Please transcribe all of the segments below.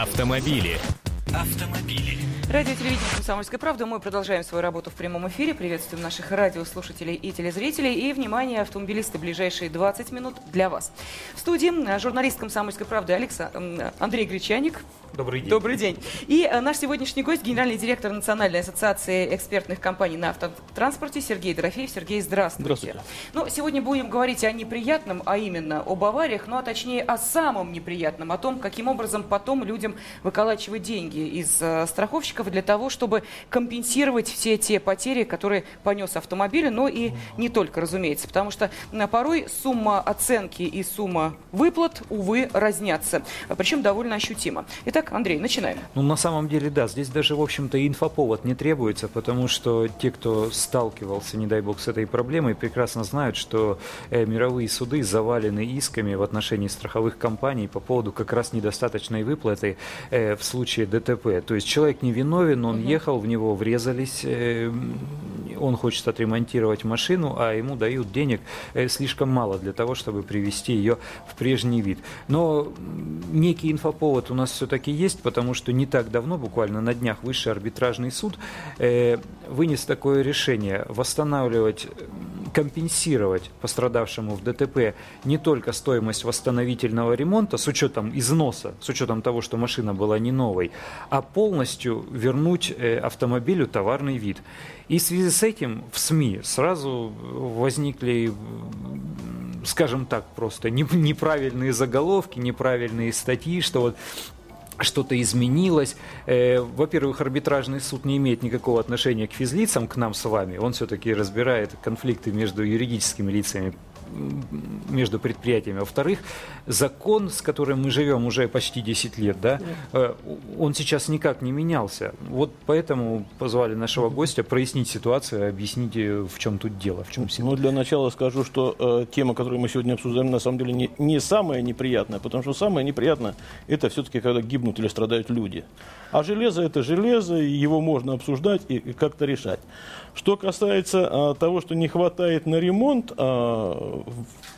Автомобили. Автомобили. Радио телевидение «Комсомольская правда». Мы продолжаем свою работу в прямом эфире. Приветствуем наших радиослушателей и телезрителей. И, внимание, автомобилисты, ближайшие 20 минут для вас. В студии журналист «Комсомольской правды» Алекса... Андрей Гречаник. Добрый день. Добрый день. И э, наш сегодняшний гость, генеральный директор Национальной ассоциации экспертных компаний на автотранспорте Сергей Дорофеев. Сергей, здравствуйте. Здравствуйте. Ну, сегодня будем говорить о неприятном, а именно об авариях, ну, а точнее о самом неприятном, о том, каким образом потом людям выколачивать деньги из э, страховщиков для того, чтобы компенсировать все те потери, которые понес автомобиль, но и не только, разумеется, потому что порой сумма оценки и сумма выплат, увы, разнятся, причем довольно ощутимо. Итак, Андрей, начинаем. Ну, на самом деле, да, здесь даже, в общем-то, инфоповод не требуется, потому что те, кто сталкивался, не дай бог, с этой проблемой, прекрасно знают, что э, мировые суды завалены исками в отношении страховых компаний по поводу как раз недостаточной выплаты э, в случае ДТП. То есть человек не виновен, он угу. ехал, в него врезались, э, он хочет отремонтировать машину, а ему дают денег э, слишком мало для того, чтобы привести ее в прежний вид. Но некий инфоповод у нас все-таки есть, потому что не так давно, буквально на днях, Высший арбитражный суд э, вынес такое решение восстанавливать, компенсировать пострадавшему в ДТП не только стоимость восстановительного ремонта с учетом износа, с учетом того, что машина была не новой, а полностью вернуть э, автомобилю товарный вид. И в связи с этим в СМИ сразу возникли скажем так, просто неправильные заголовки, неправильные статьи, что вот что-то изменилось. Э, во-первых, арбитражный суд не имеет никакого отношения к физлицам, к нам с вами. Он все-таки разбирает конфликты между юридическими лицами между предприятиями. Во-вторых, закон, с которым мы живем уже почти 10 лет, да, э, он сейчас никак не менялся. Вот поэтому позвали нашего гостя прояснить ситуацию, объяснить, э, в чем тут дело, в чем Ну, для начала скажу, что э, тема, которую мы сегодня обсуждаем, на самом деле не, не самая неприятная, потому что самое неприятное – это все-таки, когда гибнут или страдают люди. А железо – это железо, его можно обсуждать и как-то решать. Что касается а, того, что не хватает на ремонт, а,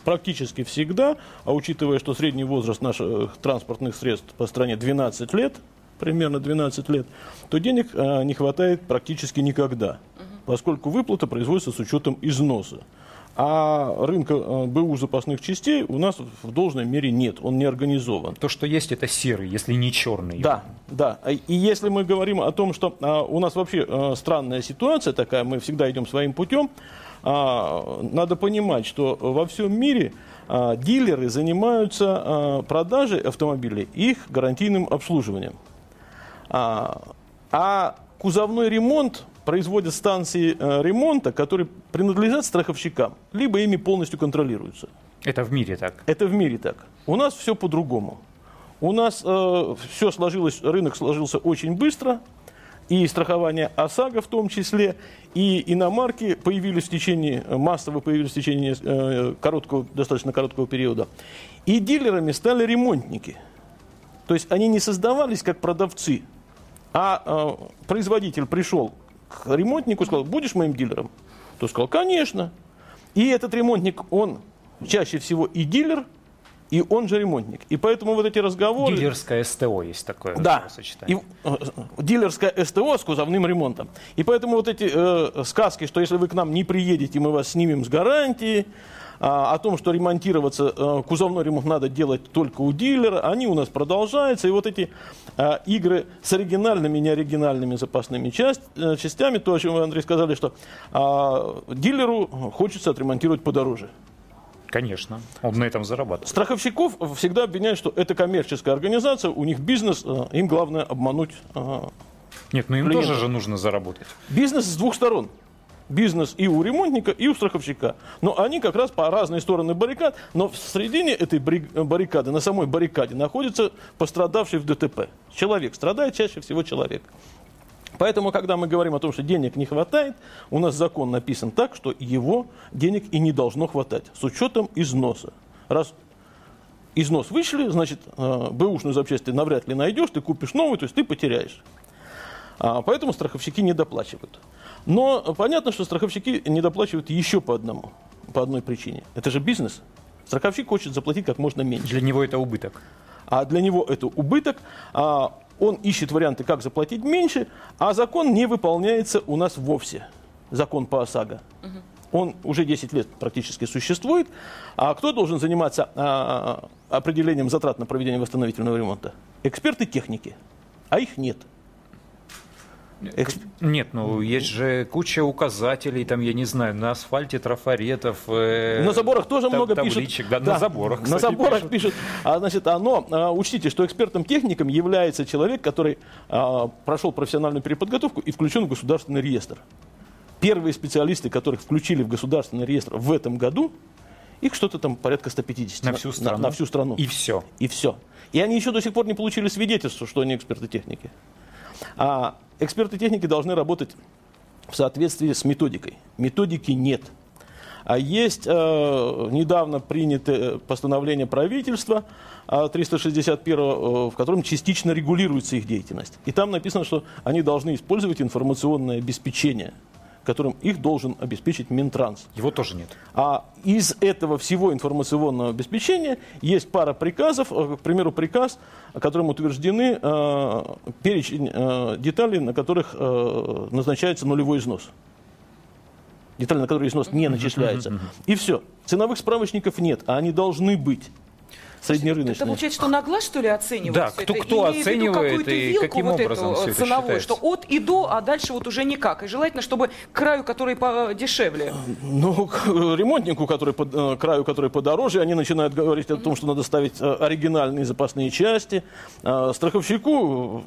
практически всегда, а учитывая, что средний возраст наших транспортных средств по стране 12 лет, примерно 12 лет, то денег а, не хватает практически никогда, поскольку выплата производится с учетом износа. А рынка э, БУ запасных частей у нас в должной мере нет, он не организован. То, что есть, это серый, если не черный. Да, да. И если мы говорим о том, что а, у нас вообще а, странная ситуация такая, мы всегда идем своим путем, а, надо понимать, что во всем мире а, дилеры занимаются продажей автомобилей, их гарантийным обслуживанием. А кузовной ремонт производят станции э, ремонта, которые принадлежат страховщикам, либо ими полностью контролируются. Это в мире так? Это в мире так. У нас все по-другому. У нас э, все сложилось, рынок сложился очень быстро, и страхование ОСАГО в том числе, и иномарки появились в течение, массово появились в течение э, короткого, достаточно короткого периода. И дилерами стали ремонтники. То есть они не создавались как продавцы, а э, производитель пришел к ремонтнику и сказал, будешь моим дилером? Тот сказал, конечно. И этот ремонтник, он чаще всего и дилер, и он же ремонтник. И поэтому вот эти разговоры... Дилерское СТО есть такое да, сочетание. И, э, дилерское СТО с кузовным ремонтом. И поэтому вот эти э, сказки, что если вы к нам не приедете, мы вас снимем с гарантии, о том, что ремонтироваться, э, кузовной ремонт надо делать только у дилера, они у нас продолжаются. И вот эти а, игры с оригинальными и неоригинальными запасными часть, э, частями, то, о чем вы, Андрей, сказали, что а, дилеру хочется отремонтировать подороже. Конечно, он на этом зарабатывает. Страховщиков всегда обвиняют, что это коммерческая организация, у них бизнес, э, им главное обмануть Нет, но им клиента. тоже же нужно заработать. Бизнес с двух сторон бизнес и у ремонтника, и у страховщика. Но они как раз по разные стороны баррикад, но в середине этой баррикады, на самой баррикаде, находится пострадавший в ДТП. Человек страдает чаще всего человек. Поэтому, когда мы говорим о том, что денег не хватает, у нас закон написан так, что его денег и не должно хватать, с учетом износа. Раз износ вышли, значит, э, бэушную ты навряд ли найдешь, ты купишь новую, то есть ты потеряешь. А, поэтому страховщики не доплачивают. Но понятно, что страховщики не доплачивают еще по одному, по одной причине. Это же бизнес. Страховщик хочет заплатить как можно меньше. Для него это убыток. а для него это убыток, а он ищет варианты, как заплатить меньше, а закон не выполняется у нас вовсе, закон по ОСАГО. Он уже 10 лет практически существует. А кто должен заниматься а, определением затрат на проведение восстановительного ремонта? Эксперты техники. А их нет. Эксп... Нет, ну есть же куча указателей, там, я не знаю, на асфальте трафаретов. Э, на заборах тоже много табличек, пишут. Да, да, на заборах, кстати, На заборах пишут. А, значит, оно, а, учтите, что экспертом-техником является человек, который а, прошел профессиональную переподготовку и включен в государственный реестр. Первые специалисты, которых включили в государственный реестр в этом году, их что-то там порядка 150. На всю страну? На, на всю страну. И все? И все. И они еще до сих пор не получили свидетельство, что они эксперты техники. А эксперты техники должны работать в соответствии с методикой. Методики нет. А есть э, недавно принятое постановление правительства э, 361, э, в котором частично регулируется их деятельность. И там написано, что они должны использовать информационное обеспечение – которым их должен обеспечить Минтранс. Его тоже нет. А из этого всего информационного обеспечения есть пара приказов, э, к примеру, приказ, которым утверждены э, перечень э, деталей, на которых э, назначается нулевой износ. Детали, на которые износ не начисляется. И все. Ценовых справочников нет, а они должны быть среднерыночные. Это получается, что на глаз, что ли, оценивают Да, кто, это? кто оценивает и каким вот образом эту, все ценовую, что от и до, а дальше вот уже никак. И желательно, чтобы к краю, который дешевле. Ну, к ремонтнику, который по, э, краю, который подороже, они начинают говорить о том, что надо ставить э, оригинальные запасные части. Э, страховщику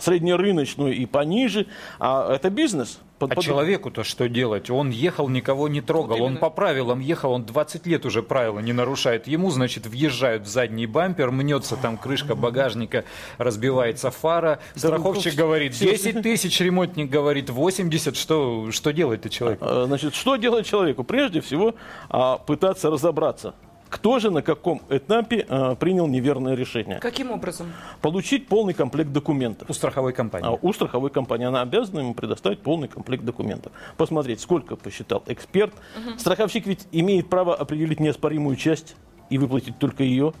среднерыночную и пониже. А это бизнес. Под, а под... человеку-то что делать? Он ехал, никого не трогал. Вот он по правилам ехал, он 20 лет уже правила не нарушает. Ему, значит, въезжают в задний бампер, мнется там крышка багажника, разбивается фара. Страховщик говорит 10 тысяч, ремонтник говорит 80. Что, что делать-то человеку? А, значит, что делать человеку? Прежде всего, а, пытаться разобраться кто же на каком этапе э, принял неверное решение? Каким образом? Получить полный комплект документов. У страховой компании. А, у страховой компании. Она обязана ему предоставить полный комплект документов. Посмотреть, сколько посчитал эксперт. Угу. Страховщик ведь имеет право определить неоспоримую часть и выплатить только ее.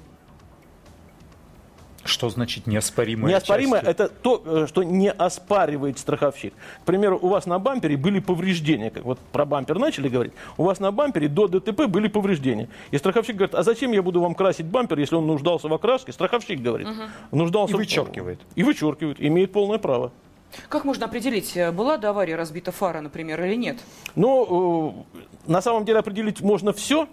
Что значит неоспоримая Неоспоримое – это то, э, что не оспаривает страховщик. К примеру, у вас на бампере были повреждения. Как вот про бампер начали говорить. У вас на бампере до ДТП были повреждения. И страховщик говорит, а зачем я буду вам красить бампер, если он нуждался в окраске? Страховщик говорит. Угу. Нуждался и вычеркивает. В... И вычеркивает. Имеет полное право. Как можно определить, э, была до аварии разбита фара, например, или нет? Ну, э, на самом деле определить можно все,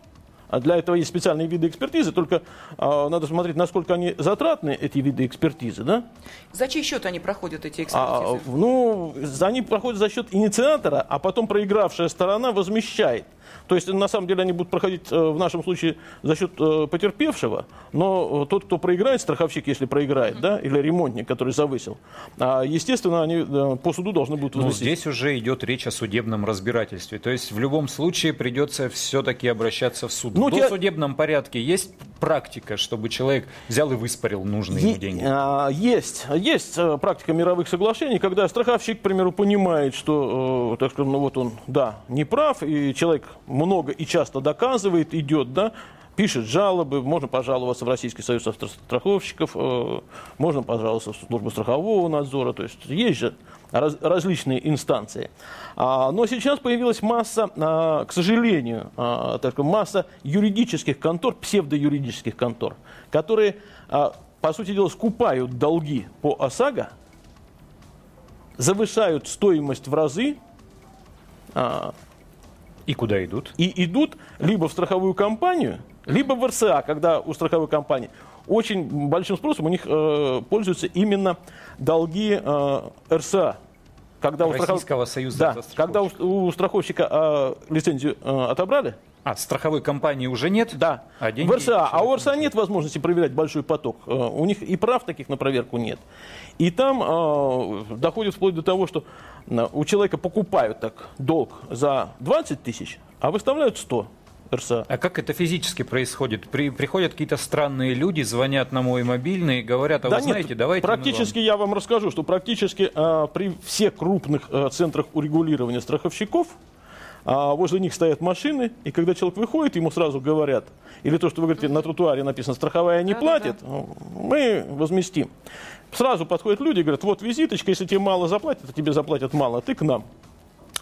а для этого есть специальные виды экспертизы, только а, надо смотреть, насколько они затратны, эти виды экспертизы. Да? За чей счет они проходят, эти экспертизы? А, ну, они проходят за счет инициатора, а потом проигравшая сторона возмещает. То есть, на самом деле, они будут проходить э, в нашем случае за счет э, потерпевшего, но э, тот, кто проиграет, страховщик, если проиграет, да, или ремонтник, который завысил, а, естественно, они по суду должны будут возносить. Но здесь уже идет речь о судебном разбирательстве. То есть, в любом случае придется все-таки обращаться в суд. Ну, в досудебном тебя... порядке есть практика, чтобы человек взял и выспорил нужные ему деньги? А, есть. Есть практика мировых соглашений, когда страховщик, к примеру, понимает, что, так скажем, ну вот он, да, не прав, и человек много и часто доказывает, идет, да, пишет жалобы, можно пожаловаться в Российский союз страховщиков, э, можно пожаловаться в службу страхового надзора, то есть есть же раз, различные инстанции. А, но сейчас появилась масса, а, к сожалению, а, масса юридических контор, псевдоюридических контор, которые, а, по сути дела, скупают долги по ОСАГО, завышают стоимость в разы, и куда идут? И идут либо в страховую компанию, либо в РСА, когда у страховой компании очень большим спросом у них э, пользуются именно долги э, РСА. Когда Российского у страхов... Союза да, когда у, у страховщика э, лицензию э, отобрали, а, страховой компании уже нет? Да. А деньги в РСА. А у РСА нет возможности проверять большой поток. Э, у них и прав таких на проверку нет. И там э, доходит вплоть до того, что э, у человека покупают так долг за 20 тысяч, а выставляют 100. РСА. А как это физически происходит? При, приходят какие-то странные люди, звонят на мой мобильный и говорят, а да вы нет, знаете, давайте... Практически вам... я вам расскажу, что практически э, при всех крупных э, центрах урегулирования страховщиков а возле них стоят машины, и когда человек выходит, ему сразу говорят, или то, что вы говорите, на тротуаре написано «страховая не платит», мы возместим. Сразу подходят люди и говорят, вот визиточка, если тебе мало заплатят, то тебе заплатят мало, а ты к нам.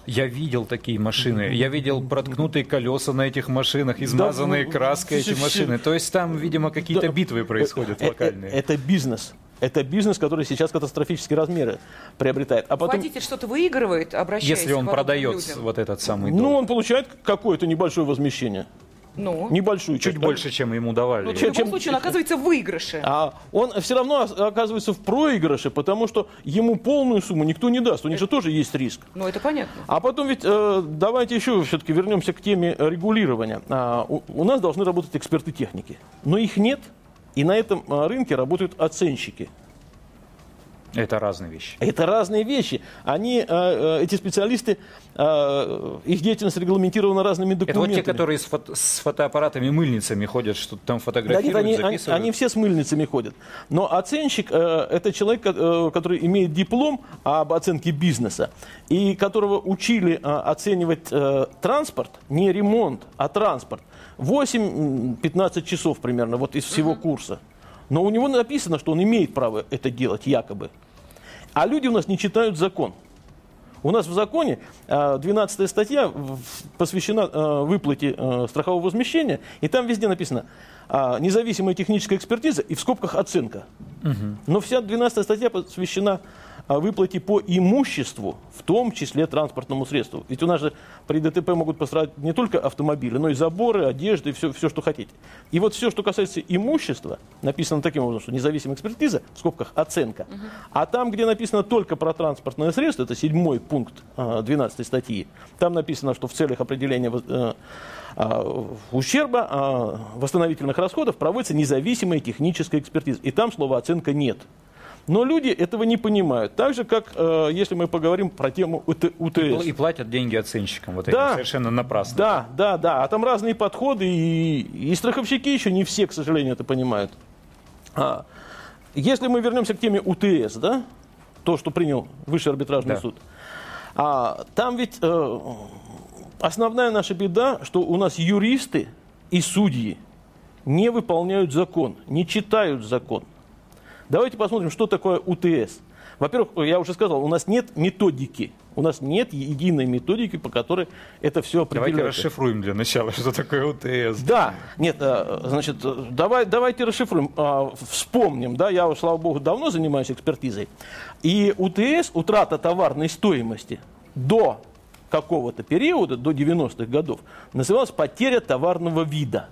Я видел такие машины. Я видел проткнутые колеса на этих машинах, измазанные Да, краской эти машины. То есть там, видимо, какие-то Да. битвы происходят Э, э, локальные. Это бизнес. Это бизнес, который сейчас катастрофические размеры приобретает. А потом, Водитель что-то выигрывает, обращаясь Если он продает людям? вот этот самый ну, дом. он получает какое-то небольшое возмещение. Ну, Небольшую Чуть часть. больше, чем ему давали. ну, в чем- любом случае, он оказывается в выигрыше. А он все равно оказывается в проигрыше, потому что ему полную сумму никто не даст. У них же тоже есть риск. Ну, это понятно. А потом ведь э, давайте еще все-таки вернемся к теме регулирования. А, у, у нас должны работать эксперты техники, но их нет, и на этом а, рынке работают оценщики. Это разные вещи. Это разные вещи. Они, э, э, эти специалисты, э, их деятельность регламентирована разными Это вот документами. те, которые с, фото- с фотоаппаратами, мыльницами ходят, что-то там Да нет, фотографируют, они, они, записывают. они все с мыльницами ходят. Но оценщик э, это человек, ко- э, который имеет диплом об оценке бизнеса, и которого учили э, оценивать э, транспорт, не ремонт, а транспорт. 8-15 часов примерно вот из всего курса. Но у него написано, что он имеет право это делать, якобы. А люди у нас не читают закон. У нас в законе э, 12 статья в- посвящена э, выплате э, страхового возмещения, и там везде написано а, независимая техническая экспертиза и в скобках оценка. Но вся 12 статья посвящена а, выплате по имуществу, в том числе транспортному средству. Ведь у нас же при ДТП могут пострадать не только автомобили, но и заборы, одежды, все, все, что хотите. И вот все, что касается имущества, написано таким образом, что независимая экспертиза, в скобках оценка. А там, где написано только про транспортное средство, это седьмой пункт а, 12 статьи, там написано, что в целях определения э, а, ущерба, а, восстановительных расходов проводится независимая техническая экспертиза. И там слова оценка нет. Но люди этого не понимают. Так же, как э, если мы поговорим про тему УТ- УТС. И платят деньги оценщикам. Вот Да. совершенно напрасно. Да, да, да. А там разные подходы, и, и страховщики еще не все, к сожалению, это понимают. А, если мы вернемся к теме УТС, да, то, что принял Высший арбитражный Да. суд, а, там ведь э, основная наша беда, что у нас юристы и судьи не выполняют закон, не читают закон. Давайте посмотрим, что такое УТС. Во-первых, я уже сказал, у нас нет методики. У нас нет единой методики, по которой это все Давайте определяется. расшифруем для начала, что такое УТС. Да, нет, э, значит, э, давай, давайте расшифруем, а, вспомним, да, я, слава богу, давно занимаюсь экспертизой. И УТС, утрата товарной стоимости до какого-то периода, до 90-х годов, называлась потеря товарного вида.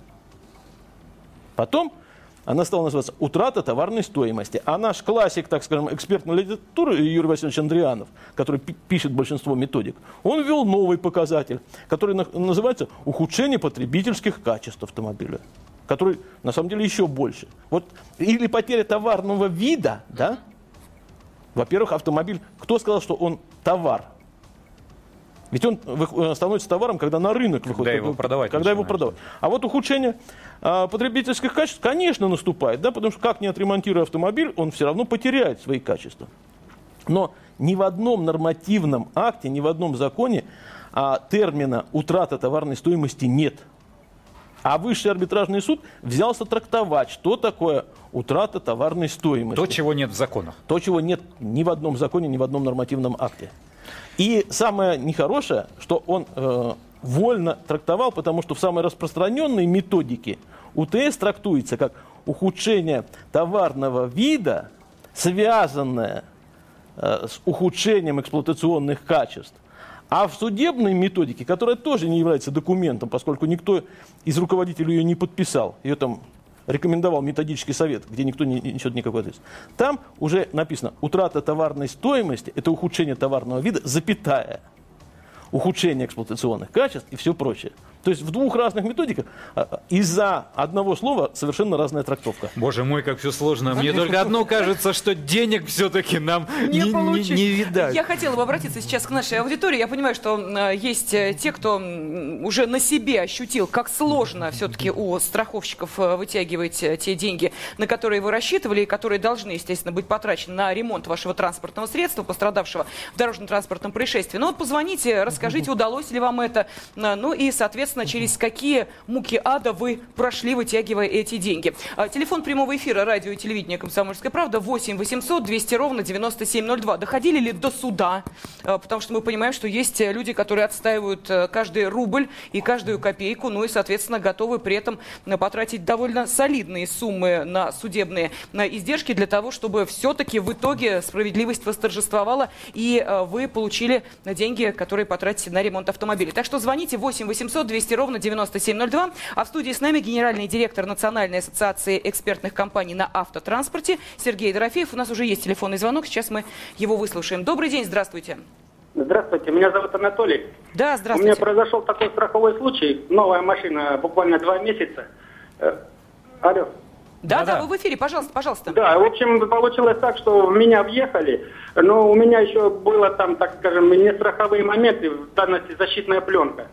Потом она стала называться «Утрата товарной стоимости». А наш классик, так скажем, экспертной литературы Юрий Васильевич Андрианов, который пи- пишет большинство методик, он ввел новый показатель, который на- называется «Ухудшение потребительских качеств автомобиля» который на самом деле еще больше. Вот или потеря товарного вида, да? Во-первых, автомобиль. Кто сказал, что он товар? Ведь он становится товаром, когда на рынок выходит. его продавать Когда его начинаешь, продавать. А вот ухудшение потребительских качеств, конечно, наступает, да, потому что как не отремонтируя автомобиль, он все равно потеряет свои качества. Но ни в одном нормативном акте, ни в одном законе а, термина утрата товарной стоимости нет. А высший арбитражный суд взялся трактовать, что такое утрата товарной стоимости. То, чего нет в законах. То, чего нет ни в одном законе, ни в одном нормативном акте. И самое нехорошее, что он э, вольно трактовал, потому что в самой распространенной методике УТС трактуется как ухудшение товарного вида, связанное э, с ухудшением эксплуатационных качеств. А в судебной методике, которая тоже не является документом, поскольку никто из руководителей ее не подписал, ее там рекомендовал методический совет, где никто не не несет никакой ответственности. Там уже написано, утрата товарной стоимости – это ухудшение товарного вида, запятая, ухудшение эксплуатационных качеств и все прочее. То есть в двух разных методиках а, а, из-за одного слова совершенно разная трактовка. Боже мой, как все сложно. Мне только одно кажется, что денег все-таки нам не, не, получить. не видать. Я хотела бы обратиться сейчас к нашей аудитории. Я понимаю, что э, есть э, те, кто уже на себе ощутил, как сложно все-таки у страховщиков э, вытягивать те деньги, на которые вы рассчитывали, и которые должны, естественно, быть потрачены на ремонт вашего транспортного средства, пострадавшего в дорожно-транспортном происшествии. Но вот позвоните, расскажите, Расскажите, удалось ли вам это? Ну и, соответственно, через какие муки ада вы прошли, вытягивая эти деньги. А, телефон прямого эфира радио и телевидения «Комсомольская правда» 8 800 200 ровно 9702. Доходили ли до суда? А, потому что мы понимаем, что есть люди, которые отстаивают э, каждый рубль и каждую копейку, ну и, соответственно, готовы при этом потратить довольно солидные суммы на судебные издержки для того, чтобы все-таки в итоге справедливость восторжествовала и э, вы получили деньги, которые потратите на ремонт автомобиля. Так что звоните 8 800 200 ровно 9702. А в студии с нами генеральный директор Национальной ассоциации экспертных компаний на автотранспорте Сергей Дорофеев. У нас уже есть телефонный звонок, сейчас мы его выслушаем. Добрый день, здравствуйте. Здравствуйте, меня зовут Анатолий. Да, здравствуйте. У меня произошел такой страховой случай. Новая машина, буквально два месяца. Э, алло. Да, да, да, вы в эфире, пожалуйста, пожалуйста. Да, в общем, получилось так, что меня въехали, но у меня еще было там, так скажем, не страховые моменты, в данности защитная пленка.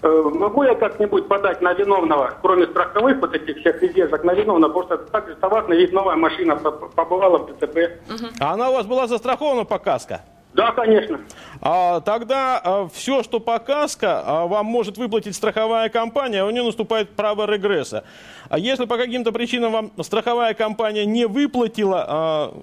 Э, могу я как-нибудь подать на виновного, кроме страховых вот этих всех издержек, на виновного, потому что так же товарно есть новая машина, побывала в ДТП. Угу. А она у вас была застрахована по каско? Да, конечно. А, тогда а, все, что по каско, а, вам может выплатить страховая компания, а у нее наступает право регресса. А если по каким-то причинам вам страховая компания не выплатила а,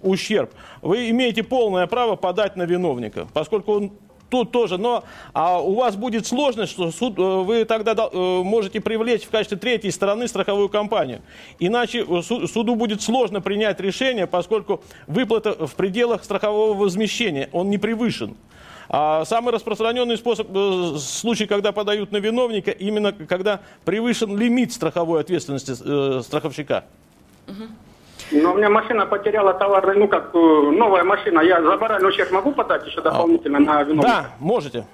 ущерб, вы имеете полное право подать на виновника, поскольку он тут тоже. Но а у вас будет сложность, что суд, э, вы тогда э, можете привлечь в качестве третьей стороны страховую компанию. Иначе э, суду будет сложно принять решение, поскольку выплата в пределах страхового возмещения, он не превышен. А самый распространенный способ, случай, когда подают на виновника, именно когда превышен лимит страховой ответственности страховщика. Угу. Но у меня машина потеряла товар, ну как э, новая машина. Я за моральный ущерб могу подать еще дополнительно а, на виновника? Да, можете.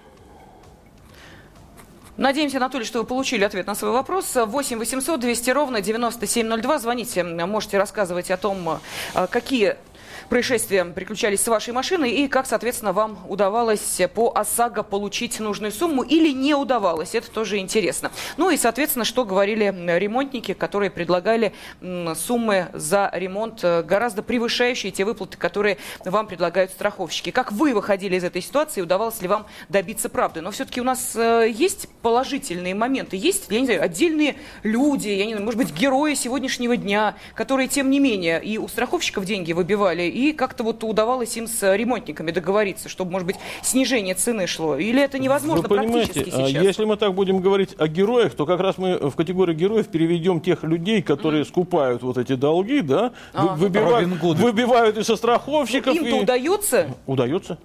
Надеемся, Анатолий, что вы получили ответ на свой вопрос. 8 800 200 ровно 9702. Звоните, можете рассказывать о том, э, какие происшествия приключались с вашей машиной и как, соответственно, вам удавалось по ОСАГО получить нужную сумму или не удавалось. Это тоже интересно. Ну и, соответственно, что говорили ремонтники, которые предлагали суммы за ремонт э, гораздо превышающие те выплаты, которые вам предлагают страховщики. Как вы выходили из этой ситуации, удавалось ли вам добиться правды? Но все-таки у нас э, есть положительные моменты, есть, я не знаю, отдельные люди, я не знаю, может быть, герои сегодняшнего дня, которые, тем не менее, и у страховщиков деньги выбивали, и как-то вот удавалось им с ремонтниками договориться, чтобы, может быть, снижение цены шло? Или это невозможно Вы понимаете, практически а сейчас? Если мы так будем говорить о героях, то как раз мы в категорию героев переведем тех людей, которые mm. скупают вот эти долги, да, а, выбивают, выбивают и со страховщиков. Ну, им-то и... удается? Удается.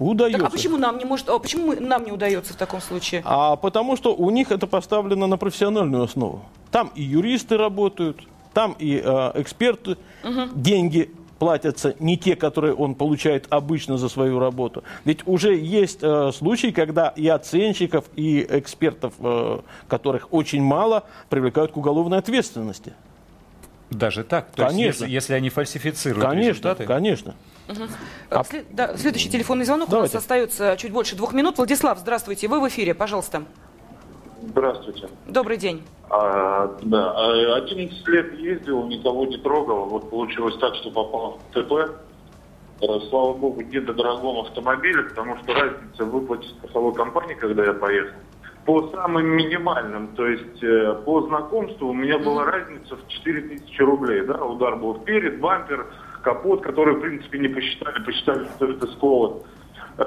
Удается. Так, а почему нам не может, а почему нам не удается в таком случае? А потому что у них это поставлено на профессиональную основу. Там и юристы работают, там и э, эксперты угу. деньги платятся не те, которые он получает обычно за свою работу. Ведь уже есть э, случаи, когда и оценщиков, и экспертов, э, которых очень мало, привлекают к уголовной ответственности. Даже так? То конечно. Есть, если, если они фальсифицируют конечно, результаты? Конечно, угу. а... След, да, следующий телефонный звонок Давайте. у нас остается чуть больше двух минут. Владислав, здравствуйте, вы в эфире, пожалуйста. Здравствуйте. Добрый день. А, да, 11 а, лет ездил, никого не трогал. Вот получилось так, что попал в ТП. Э, слава богу, не до дорогом автомобиле, потому что разница в выплате страховой компании, когда я поехал, по самым минимальным, то есть э, по знакомству у меня была разница в 4000 рублей. Да? Удар был вперед, бампер, капот, который, в принципе, не посчитали, посчитали, что это сколот.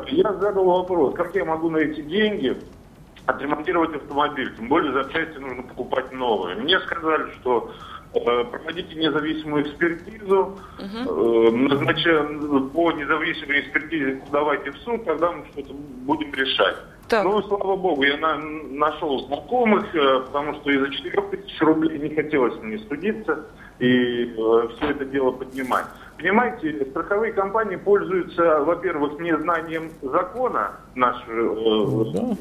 Я задал вопрос, как я могу на эти деньги отремонтировать автомобиль, тем более запчасти нужно покупать новые. Мне сказали, что э, проводите независимую экспертизу, uh-huh. э, назначая по независимой экспертизе давайте в суд, тогда мы что-то будем решать. Так. Ну, слава богу, я на, нашел знакомых, э, потому что из-за 4 тысяч рублей не хотелось мне студиться и э, все это дело поднимать. Понимаете, страховые компании пользуются, во-первых, незнанием закона нашего, э, да.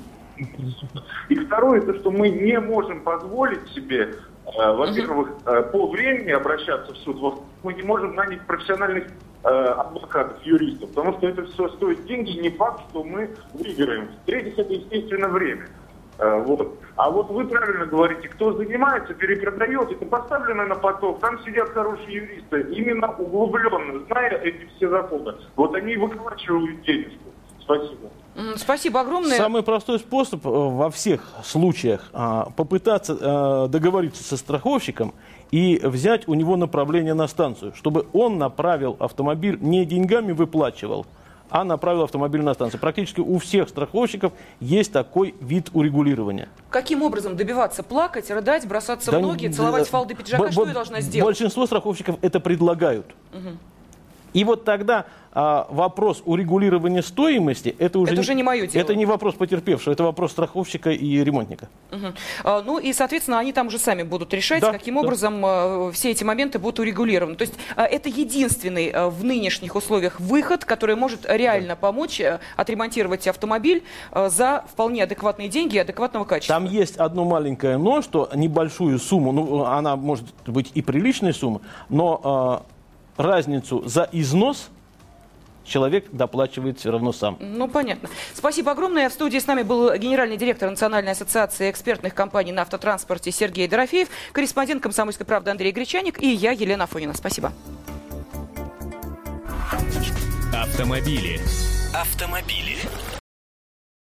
И второе, то, что мы не можем позволить себе, э, во-первых, э, по времени обращаться в суд, мы не можем нанять профессиональных э, адвокатов, юристов, потому что это все стоит деньги, не факт, что мы выиграем. В-третьих, это, естественно, время. Э, вот. А вот вы правильно говорите, кто занимается, перепродает, это поставлено на поток, там сидят хорошие юристы, именно углубленно, зная эти все законы. Вот они выколачивают денежку. Спасибо. Спасибо огромное. Самый простой способ э, во всех случаях а, попытаться а, договориться со страховщиком и взять у него направление на станцию, чтобы он направил автомобиль, не деньгами выплачивал, а направил автомобиль на станцию. Практически у всех страховщиков есть такой вид урегулирования. Каким образом добиваться? Плакать, рыдать, бросаться Да в ноги, целовать да, фалды пиджака? Что я должна сделать? Большинство страховщиков это предлагают. И вот тогда а, вопрос урегулирования стоимости, это уже, Это уже не моё дело. Это не вопрос потерпевшего, это вопрос страховщика и ремонтника. Мгм. А, Ну и, соответственно, они там уже сами будут решать, Да, каким да. образом э, все эти моменты будут урегулированы. То есть э, это единственный э, в нынешних условиях выход, который может реально помочь э, отремонтировать автомобиль э, за вполне адекватные деньги и адекватного качества. Там есть одно маленькое но, что небольшую сумму, ну, она может быть и приличная сумма, но а, разницу за износ человек доплачивает все равно сам. Ну, понятно. Спасибо огромное. В студии с нами был генеральный директор Национальной ассоциации экспертных компаний на автотранспорте Сергей Дорофеев, корреспондент «Комсомольской правды» Андрей Гречаник и я, Елена Афонина. Спасибо. Автомобили. Автомобили.